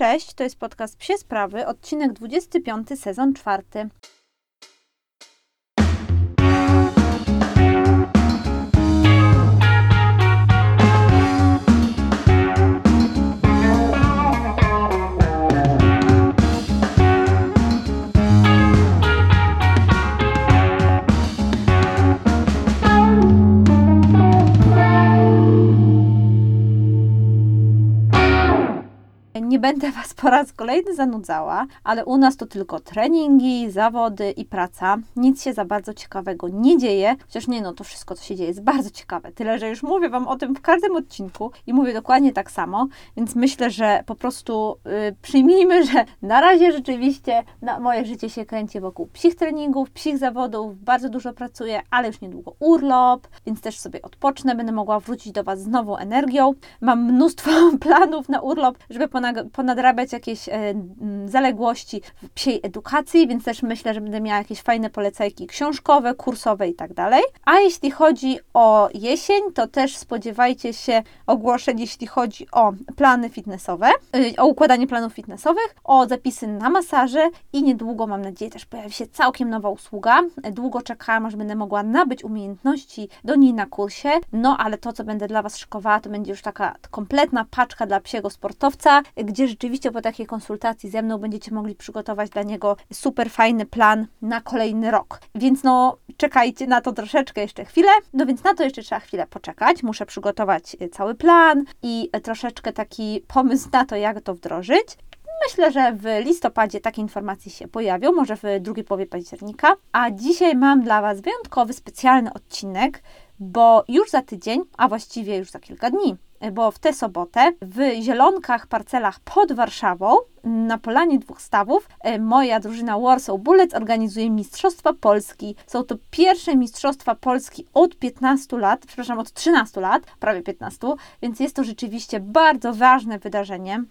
cześć, to jest podcast Psie Sprawy, odcinek 25, sezon czwarty. Będę Was po raz kolejny zanudzała, ale u nas to tylko treningi, zawody i praca. Nic się za bardzo ciekawego nie dzieje, chociaż nie, no to wszystko, co się dzieje, jest bardzo ciekawe. Tyle, że już mówię Wam o tym w każdym odcinku i mówię dokładnie tak samo, więc myślę, że po prostu yy, przyjmijmy, że na razie rzeczywiście na moje życie się kręci wokół psich treningów, psich zawodów, bardzo dużo pracuję, ale już niedługo urlop, więc też sobie odpocznę, będę mogła wrócić do Was z nową energią. Mam mnóstwo planów na urlop, żeby ponadrabiać jakieś e, zaległości w psiej edukacji, więc też myślę, że będę miała jakieś fajne polecajki książkowe, kursowe i tak dalej. A jeśli chodzi o jesień, to też spodziewajcie się ogłoszeń, jeśli chodzi o plany fitnessowe, y, o układanie planów fitnessowych, o zapisy na masaże i niedługo, mam nadzieję, też pojawi się całkiem nowa usługa. Długo czekałam, aż będę mogła nabyć umiejętności do niej na kursie, no ale to, co będę dla Was szykowała, to będzie już taka kompletna paczka dla psiego sportowca, gdzie rzeczywiście po takiej konsultacji ze mną będziecie mogli przygotować dla niego super fajny plan na kolejny rok. Więc no, czekajcie na to troszeczkę jeszcze chwilę. No więc na to jeszcze trzeba chwilę poczekać. Muszę przygotować e, cały plan i e, troszeczkę taki pomysł na to, jak to wdrożyć. Myślę, że w listopadzie takie informacje się pojawią, może w drugiej połowie października. A dzisiaj mam dla Was wyjątkowy, specjalny odcinek, bo już za tydzień, a właściwie już za kilka dni, bo w tę sobotę w Zielonkach Parcelach pod Warszawą na Polanie Dwóch Stawów e, moja drużyna Warsaw Bullets organizuje Mistrzostwa Polski. Są to pierwsze Mistrzostwa Polski od 15 lat, przepraszam, od 13 lat, prawie 15, więc jest to rzeczywiście bardzo ważne wydarzenie.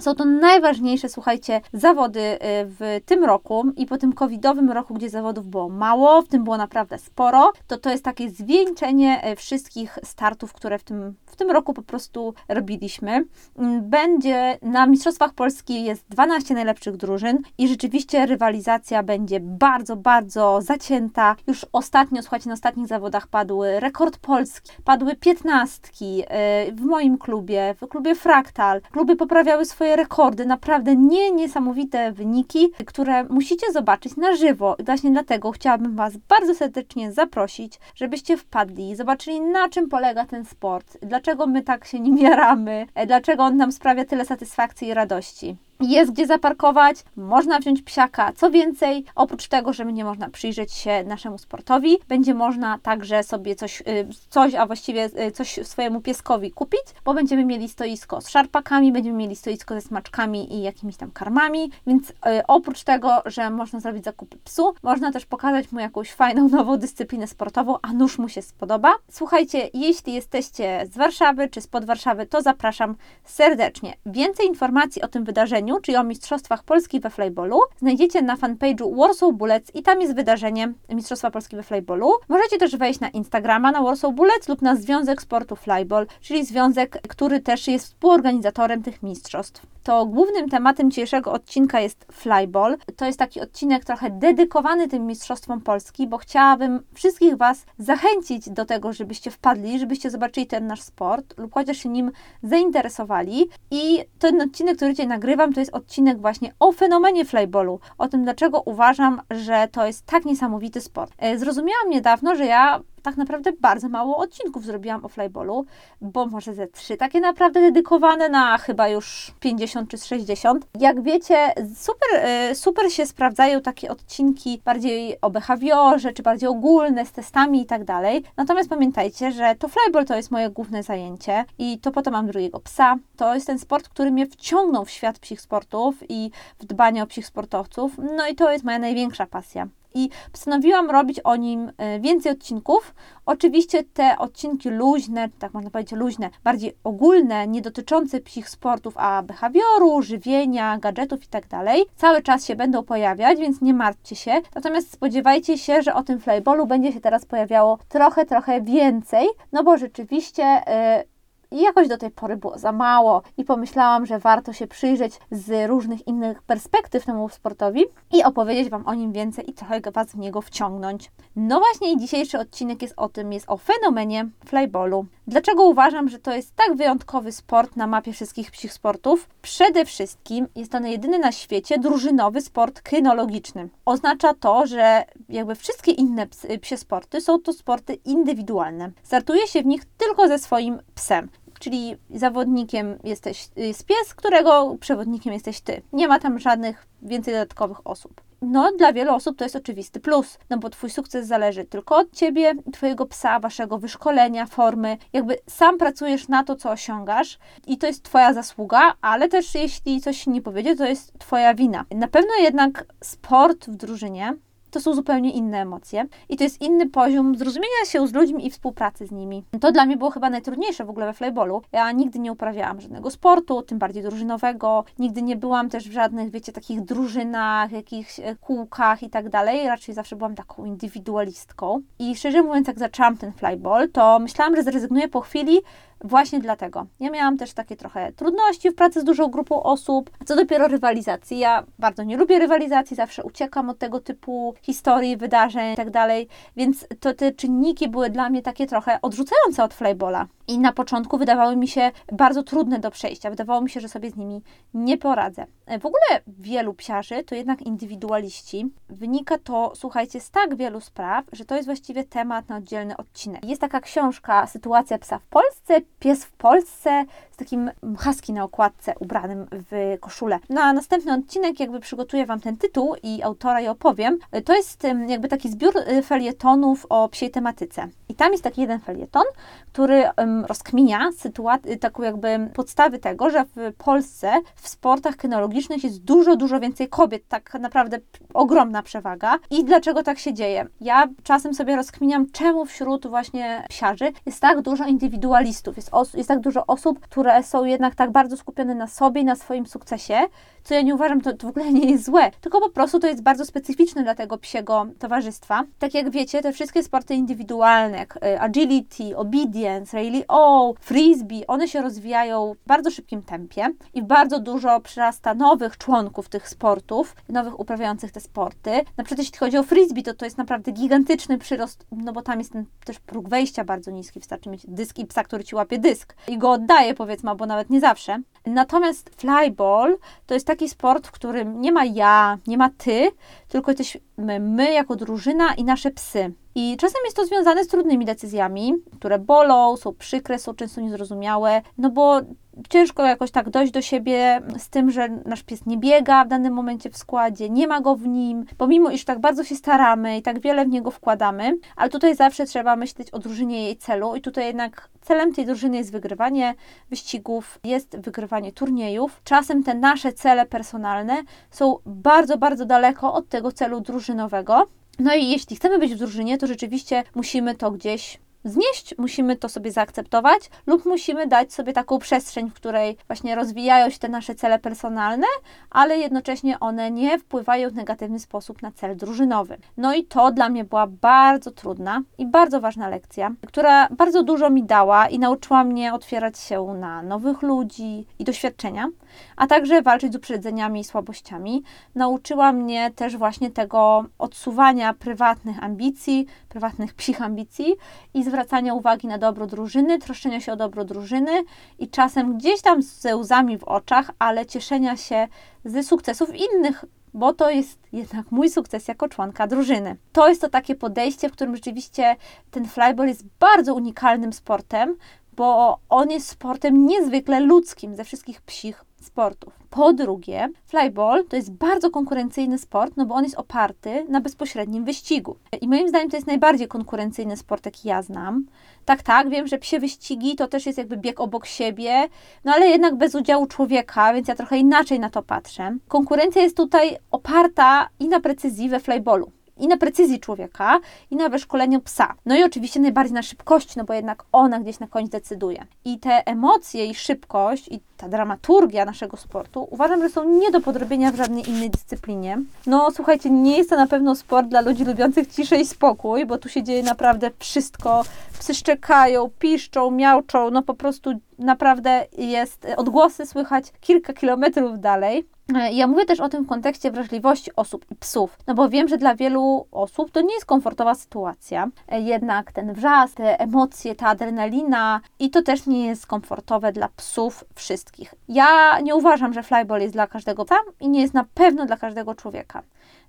Są to najważniejsze, słuchajcie, zawody y, w tym roku i po tym covidowym roku, gdzie zawodów było mało, w tym było naprawdę sporo, to to jest takie zwieńczenie y, wszystkich startów, które w tym, w tym roku po prostu robiliśmy. Mm, będzie na Mistrzostwach Polski jest 12 najlepszych drużyn i rzeczywiście rywalizacja będzie bardzo, bardzo zacięta. Już ostatnio, słuchajcie, na ostatnich zawodach padły rekord Polski, padły piętnastki y, w moim klubie, w klubie Fraktal. Kluby poprawiały swoje swoje rekordy, naprawdę nie niesamowite wyniki, które musicie zobaczyć na żywo. Właśnie dlatego chciałabym Was bardzo serdecznie zaprosić, żebyście wpadli, zobaczyli na czym polega ten sport, dlaczego my tak się nim jaramy, dlaczego on nam sprawia tyle satysfakcji i radości jest gdzie zaparkować, można wziąć psiaka. Co więcej, oprócz tego, że będzie można przyjrzeć się naszemu sportowi, będzie można także sobie coś, y, coś a właściwie y, coś swojemu pieskowi kupić, bo będziemy mieli stoisko z szarpakami, będziemy mieli stoisko ze smaczkami i jakimiś tam karmami, więc y, oprócz tego, że można zrobić zakupy psu, można też pokazać mu jakąś fajną, nową dyscyplinę sportową, a nóż mu się spodoba. Słuchajcie, jeśli jesteście z Warszawy czy spod Warszawy, to zapraszam serdecznie. Więcej informacji o tym wydarzeniu czyli o Mistrzostwach Polski we Flyballu, znajdziecie na fanpage'u Warsaw Bullets i tam jest wydarzenie Mistrzostwa Polski we Flyballu. Możecie też wejść na Instagrama na Warsaw Bullets lub na Związek Sportu Flyball, czyli związek, który też jest współorganizatorem tych mistrzostw to głównym tematem dzisiejszego odcinka jest flyball. To jest taki odcinek trochę dedykowany tym Mistrzostwom Polski, bo chciałabym wszystkich Was zachęcić do tego, żebyście wpadli, żebyście zobaczyli ten nasz sport lub chociaż się nim zainteresowali. I ten odcinek, który dzisiaj nagrywam, to jest odcinek właśnie o fenomenie flyballu, o tym, dlaczego uważam, że to jest tak niesamowity sport. E, zrozumiałam niedawno, że ja tak naprawdę bardzo mało odcinków zrobiłam o flyballu, bo może ze trzy takie naprawdę dedykowane na chyba już 50 czy 60. Jak wiecie, super, y, super się sprawdzają takie odcinki bardziej o behawiorze, czy bardziej ogólne, z testami i tak dalej. Natomiast pamiętajcie, że to flyball to jest moje główne zajęcie i to po to mam drugiego psa. To jest ten sport, który mnie wciągnął w świat psich sportów i w dbanie o psich sportowców. No i to jest moja największa pasja i postanowiłam robić o nim e, więcej odcinków. Oczywiście te odcinki luźne, tak można powiedzieć luźne, bardziej ogólne, nie dotyczące psich sportów, a behawioru, żywienia, gadżetów itd. Tak cały czas się będą pojawiać, więc nie martwcie się. Natomiast spodziewajcie się, że o tym flyballu będzie się teraz pojawiało trochę, trochę więcej, no bo rzeczywiście yy, jakoś do tej pory było za mało i pomyślałam, że warto się przyjrzeć z różnych innych perspektyw temu sportowi i opowiedzieć Wam o nim więcej i trochę Was w niego wciągnąć. No właśnie i dzisiejszy odcinek jest o tym, jest o fenomenie flyballu. Dlaczego uważam, że to jest tak wyjątkowy sport na mapie wszystkich psich sportów? Przede wszystkim jest to jedyny na świecie drużynowy sport kynologiczny. Oznacza to, że jakby wszystkie inne psie sporty są to sporty indywidualne. Startuje się w nich tylko ze swoim psem czyli zawodnikiem jesteś, jest pies, którego przewodnikiem jesteś ty. Nie ma tam żadnych więcej dodatkowych osób no dla wielu osób to jest oczywisty plus, no bo Twój sukces zależy tylko od Ciebie, Twojego psa, Waszego wyszkolenia, formy. Jakby sam pracujesz na to, co osiągasz i to jest Twoja zasługa, ale też jeśli coś nie powiedzie, to jest Twoja wina. Na pewno jednak sport w drużynie to są zupełnie inne emocje i to jest inny poziom zrozumienia się z ludźmi i współpracy z nimi. To dla mnie było chyba najtrudniejsze w ogóle we flyballu. Ja nigdy nie uprawiałam żadnego sportu, tym bardziej drużynowego, nigdy nie byłam też w żadnych, wiecie, takich drużynach, jakichś e, kółkach i tak dalej. Raczej zawsze byłam taką indywidualistką. I szczerze mówiąc, jak zaczęłam ten flyball, to myślałam, że zrezygnuję po chwili, Właśnie dlatego. Ja miałam też takie trochę trudności w pracy z dużą grupą osób. Co dopiero rywalizacji. Ja bardzo nie lubię rywalizacji, zawsze uciekam od tego typu historii, wydarzeń i tak dalej, więc to te czynniki były dla mnie takie trochę odrzucające od flybola. I na początku wydawały mi się bardzo trudne do przejścia. Wydawało mi się, że sobie z nimi nie poradzę. E, w ogóle wielu psiarzy to jednak indywidualiści. Wynika to, słuchajcie, z tak wielu spraw, że to jest właściwie temat na oddzielny odcinek. Jest taka książka Sytuacja psa w Polsce, pies w Polsce takim husky na okładce ubranym w koszulę. Na następny odcinek jakby przygotuję Wam ten tytuł i autora i opowiem. To jest jakby taki zbiór e, felietonów o psiej tematyce. I tam jest taki jeden felieton, który rozkminia sytuację, taką jakby podstawy tego, że w Polsce w sportach kynologicznych jest dużo, dużo więcej kobiet, tak naprawdę ogromna przewaga. I dlaczego tak się dzieje? Ja czasem sobie rozkminiam, czemu wśród właśnie psiarzy jest tak dużo indywidualistów, jest, jest tak dużo osób, które są jednak tak bardzo skupione na sobie i na swoim sukcesie, co ja nie uważam, to, to w ogóle nie jest złe, tylko po prostu to jest bardzo specyficzne dla tego psiego towarzystwa. Tak jak wiecie, te wszystkie sporty indywidualne, jak y, agility, obedience, rally o, frisbee, one się rozwijają w bardzo szybkim tempie i bardzo dużo przyrasta nowych członków tych sportów, nowych uprawiających te sporty. Na przykład jeśli chodzi o frisbee, to to jest naprawdę gigantyczny przyrost, no bo tam jest ten też próg wejścia bardzo niski, wystarczy mieć dysk i psa, który ci łapie dysk i go oddaje powiedzmy, albo nawet nie zawsze. Natomiast flyball to jest taki sport, w którym nie ma ja, nie ma ty, tylko jesteśmy my jako drużyna i nasze psy. I czasem jest to związane z trudnymi decyzjami, które bolą, są przykre, są często niezrozumiałe, no bo ciężko jakoś tak dojść do siebie z tym, że nasz pies nie biega w danym momencie w składzie, nie ma go w nim, pomimo iż tak bardzo się staramy i tak wiele w niego wkładamy, ale tutaj zawsze trzeba myśleć o drużynie jej celu i tutaj jednak celem tej drużyny jest wygrywanie wyścigów, jest wygrywanie turniejów. Czasem te nasze cele personalne są bardzo, bardzo daleko od tego celu drużynowego. No i jeśli chcemy być w drużynie, to rzeczywiście musimy to gdzieś znieść, musimy to sobie zaakceptować, lub musimy dać sobie taką przestrzeń, w której właśnie rozwijają się te nasze cele personalne, ale jednocześnie one nie wpływają w negatywny sposób na cel drużynowy. No i to dla mnie była bardzo trudna i bardzo ważna lekcja, która bardzo dużo mi dała i nauczyła mnie otwierać się na nowych ludzi i doświadczenia, a także walczyć z uprzedzeniami i słabościami. Nauczyła mnie też właśnie tego odsuwania prywatnych ambicji, prywatnych psich ambicji i zwracania uwagi na dobro drużyny, troszczenia się o dobro drużyny i czasem gdzieś tam ze łzami w oczach, ale cieszenia się ze sukcesów innych bo to jest jednak mój sukces jako członka drużyny. To jest to takie podejście, w którym rzeczywiście ten flyball jest bardzo unikalnym sportem, bo on jest sportem niezwykle ludzkim ze wszystkich psich sportów. Po drugie, flyball to jest bardzo konkurencyjny sport, no bo on jest oparty na bezpośrednim wyścigu. I moim zdaniem to jest najbardziej konkurencyjny sport, jaki ja znam. Tak, tak, wiem, że psie wyścigi to też jest jakby bieg obok siebie, no ale jednak bez udziału człowieka, więc ja trochę inaczej na to patrzę. Konkurencja jest tutaj oparta i na precyzji we flyballu i na precyzji człowieka, i na wyszkoleniu psa. No i oczywiście najbardziej na szybkości, no bo jednak ona gdzieś na końcu decyduje. I te emocje i szybkość i ta dramaturgia naszego sportu uważam, że są nie do podrobienia w żadnej innej dyscyplinie. No słuchajcie, nie jest to na pewno sport dla ludzi lubiących ciszę i spokój, bo tu się dzieje naprawdę wszystko. Psy szczekają, piszczą, miauczą, no po prostu naprawdę jest, odgłosy słychać kilka kilometrów dalej. E, ja mówię też o tym w kontekście wrażliwości osób i psów, no bo wiem, że dla wielu osób to nie jest komfortowa sytuacja. E, jednak ten wrzask, te emocje, ta adrenalina i to też nie jest komfortowe dla psów wszystkich. Ja nie uważam, że flyball jest dla każdego psa i nie jest na pewno dla każdego człowieka.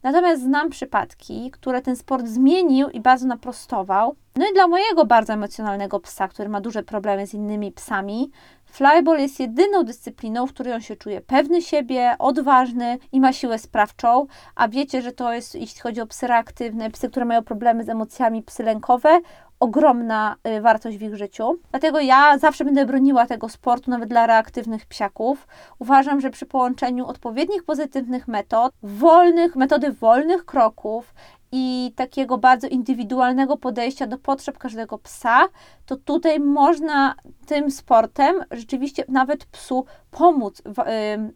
Natomiast znam przypadki, które ten sport zmienił i bardzo naprostował. No i dla mojego bardzo emocjonalnego psa, który ma duże problemy z innymi psami, Flyball jest jedyną dyscypliną, w której on się czuje pewny siebie, odważny i ma siłę sprawczą, a wiecie, że to jest, jeśli chodzi o psy reaktywne, psy, które mają problemy z emocjami, psy lękowe, ogromna y, wartość w ich życiu. Dlatego ja zawsze będę broniła tego sportu, nawet dla reaktywnych psiaków. Uważam, że przy połączeniu odpowiednich pozytywnych metod, wolnych, metody wolnych kroków i takiego bardzo indywidualnego podejścia do potrzeb każdego psa, to tutaj można tym sportem rzeczywiście nawet psu pomóc, w,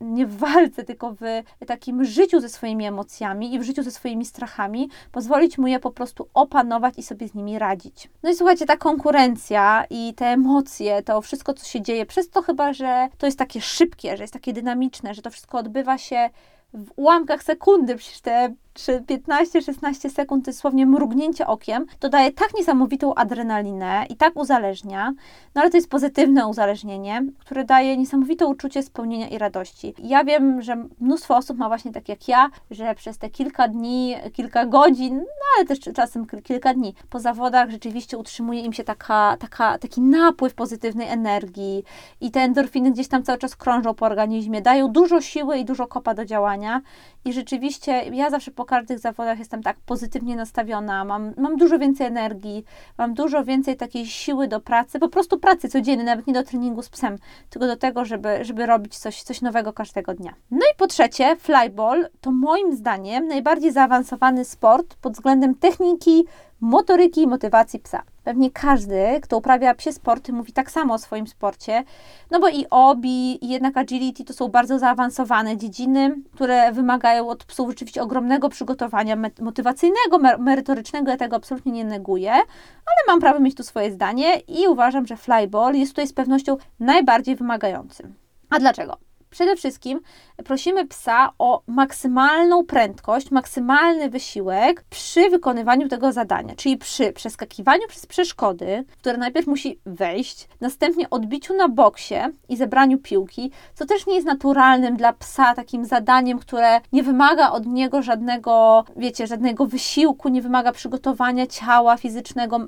nie w walce, tylko w takim życiu ze swoimi emocjami i w życiu ze swoimi strachami, pozwolić mu je po prostu opanować i sobie z nimi radzić. No i słuchajcie, ta konkurencja i te emocje, to wszystko, co się dzieje, przez to chyba, że to jest takie szybkie, że jest takie dynamiczne, że to wszystko odbywa się w ułamkach sekundy, przecież te 15-16 sekund, dosłownie mrugnięcie okiem, to daje tak niesamowitą adrenalinę i tak uzależnia, no ale to jest pozytywne uzależnienie, które daje niesamowite uczucie spełnienia i radości. Ja wiem, że mnóstwo osób ma właśnie tak jak ja, że przez te kilka dni, kilka godzin, no ale też czasem kilka dni po zawodach rzeczywiście utrzymuje im się taka, taka, taki napływ pozytywnej energii i te endorfiny gdzieś tam cały czas krążą po organizmie, dają dużo siły i dużo kopa do działania i rzeczywiście ja zawsze po każdych zawodach jestem tak pozytywnie nastawiona, mam, mam dużo więcej energii, mam dużo więcej takiej siły do pracy, po prostu pracy codziennej, nawet nie do treningu z psem, tylko do tego, żeby, żeby robić coś, coś nowego każdego dnia. No i po trzecie, flyball to moim zdaniem najbardziej zaawansowany sport pod względem techniki, motoryki i motywacji psa. Pewnie każdy, kto uprawia psie sporty, mówi tak samo o swoim sporcie, no bo i obi, i jednak agility to są bardzo zaawansowane dziedziny, które wymagają od psów rzeczywiście ogromnego przygotowania motywacyjnego, merytorycznego. Ja tego absolutnie nie neguję, ale mam prawo mieć tu swoje zdanie i uważam, że flyball jest tutaj z pewnością najbardziej wymagającym. A dlaczego? Przede wszystkim prosimy psa o maksymalną prędkość, maksymalny wysiłek przy wykonywaniu tego zadania, czyli przy przeskakiwaniu przez przeszkody, które najpierw musi wejść, następnie odbiciu na boksie i zebraniu piłki, co też nie jest naturalnym dla psa takim zadaniem, które nie wymaga od niego żadnego, wiecie, żadnego wysiłku, nie wymaga przygotowania ciała fizycznego,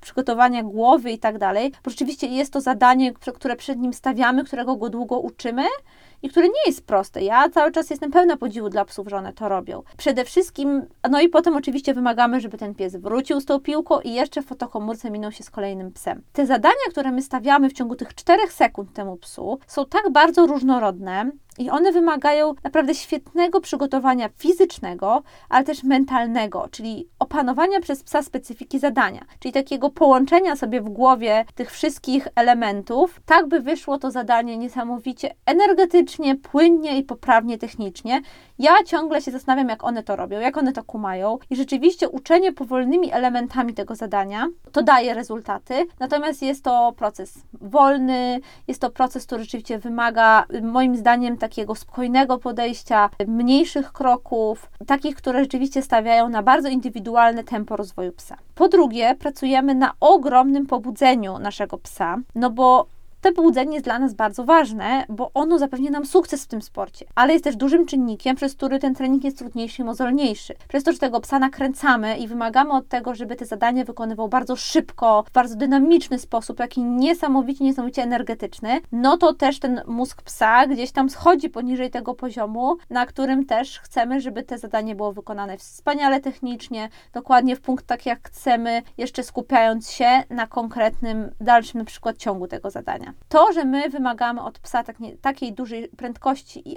przygotowania głowy i tak dalej, bo rzeczywiście jest to zadanie, które przed nim stawiamy, którego go długo uczymy, i które nie jest proste. Ja cały czas jestem pełna podziwu dla psów, że one to robią. Przede wszystkim, no i potem oczywiście wymagamy, żeby ten pies wrócił z tą piłką i jeszcze w fotokomórce minął się z kolejnym psem. Te zadania, które my stawiamy w ciągu tych 4 sekund temu psu, są tak bardzo różnorodne, i one wymagają naprawdę świetnego przygotowania fizycznego, ale też mentalnego, czyli opanowania przez psa specyfiki zadania, czyli takiego połączenia sobie w głowie tych wszystkich elementów, tak by wyszło to zadanie niesamowicie energetycznie, płynnie i poprawnie technicznie. Ja ciągle się zastanawiam, jak one to robią, jak one to kumają. I rzeczywiście uczenie powolnymi elementami tego zadania to daje rezultaty, natomiast jest to proces wolny, jest to proces, który rzeczywiście wymaga moim zdaniem takiego spokojnego podejścia, mniejszych kroków, takich, które rzeczywiście stawiają na bardzo indywidualne tempo rozwoju psa. Po drugie, pracujemy na ogromnym pobudzeniu naszego psa, no bo to pobudzenie jest dla nas bardzo ważne, bo ono zapewnia nam sukces w tym sporcie, ale jest też dużym czynnikiem, przez który ten trening jest trudniejszy i mozolniejszy. Przez to, że tego psa nakręcamy i wymagamy od tego, żeby te zadania wykonywał bardzo szybko, w bardzo dynamiczny sposób, taki niesamowicie, niesamowicie energetyczny, no to też ten mózg psa gdzieś tam schodzi poniżej tego poziomu, na którym też chcemy, żeby te zadanie było wykonane wspaniale technicznie, dokładnie w punkt tak jak chcemy, jeszcze skupiając się na konkretnym, dalszym na przykład ciągu tego zadania. To, że my wymagamy od psa tak nie, takiej dużej prędkości i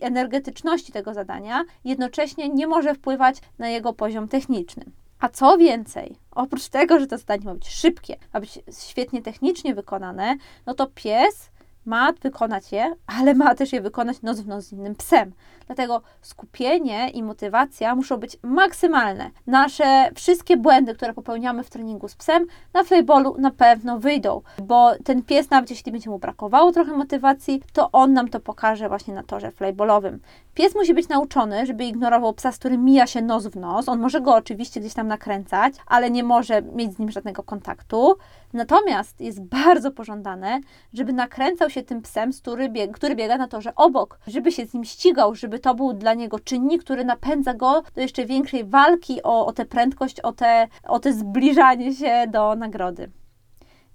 energetyczności tego zadania, jednocześnie nie może wpływać na jego poziom techniczny. A co więcej, oprócz tego, że to zadanie ma być szybkie, ma być świetnie technicznie wykonane, no to pies ma wykonać je, ale ma też je wykonać noc w noc z innym psem. Dlatego skupienie i motywacja muszą być maksymalne. Nasze wszystkie błędy, które popełniamy w treningu z psem, na flyballu na pewno wyjdą, bo ten pies, nawet jeśli będzie mu brakowało trochę motywacji, to on nam to pokaże właśnie na torze flyballowym. Pies musi być nauczony, żeby ignorował psa, z którym mija się nos w nos. On może go oczywiście gdzieś tam nakręcać, ale nie może mieć z nim żadnego kontaktu. Natomiast jest bardzo pożądane, żeby nakręcał się tym psem, który, bieg, który biega na torze obok, żeby się z nim ścigał, żeby to był dla niego czynnik, który napędza go do jeszcze większej walki o, o tę prędkość, o te, o te zbliżanie się do nagrody.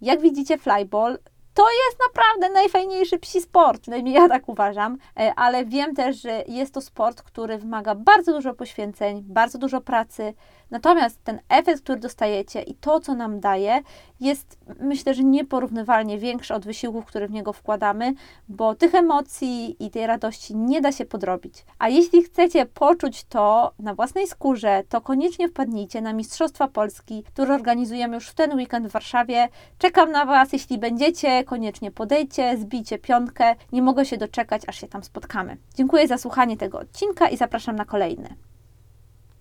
Jak widzicie, flyball to jest naprawdę najfajniejszy psi sport, przynajmniej ja tak uważam, e, ale wiem też, że jest to sport, który wymaga bardzo dużo poświęceń, bardzo dużo pracy, natomiast ten efekt, który dostajecie i to, co nam daje, jest myślę, że nieporównywalnie większy od wysiłków, które w niego wkładamy, bo tych emocji i tej radości nie da się podrobić. A jeśli chcecie poczuć to na własnej skórze, to koniecznie wpadnijcie na Mistrzostwa Polski, które organizujemy już w ten weekend w Warszawie. Czekam na Was, jeśli będziecie, koniecznie podejdźcie, zbijcie piątkę. Nie mogę się doczekać, aż się tam spotkamy. Dziękuję za słuchanie tego odcinka i zapraszam na kolejny.